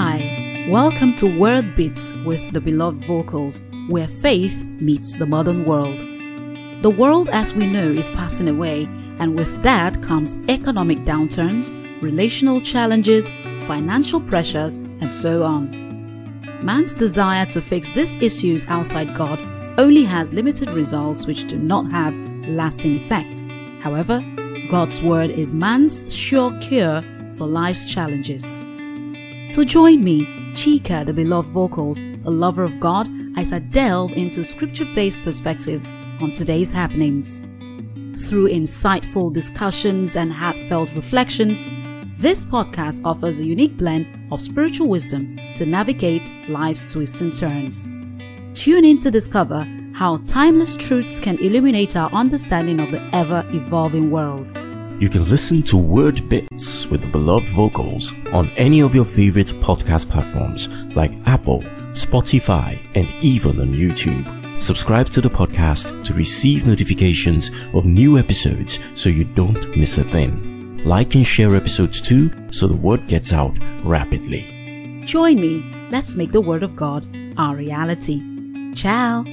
Hi, welcome to Wordbits with the beloved vocals, where faith meets the modern world. The world as we know is passing away, and with that comes economic downturns, relational challenges, financial pressures, and so on. Man's desire to fix these issues outside God only has limited results which do not have lasting effect. However, God's Word is man's sure cure for life's challenges. So join me, Chika, the beloved vocals, a lover of God, as I delve into scripture based perspectives on today's happenings. Through insightful discussions and heartfelt reflections, this podcast offers a unique blend of spiritual wisdom to navigate life's twists and turns. Tune in to discover how timeless truths can illuminate our understanding of the ever evolving world. You can listen to Wordbits with the beloved vocals on any of your favorite podcast platforms like Apple, Spotify, and even on YouTube. Subscribe to the podcast to receive notifications of new episodes so you don't miss a thing. Like and share episodes too so the word gets out rapidly. Join me, let's make the Word of God our reality. Ciao!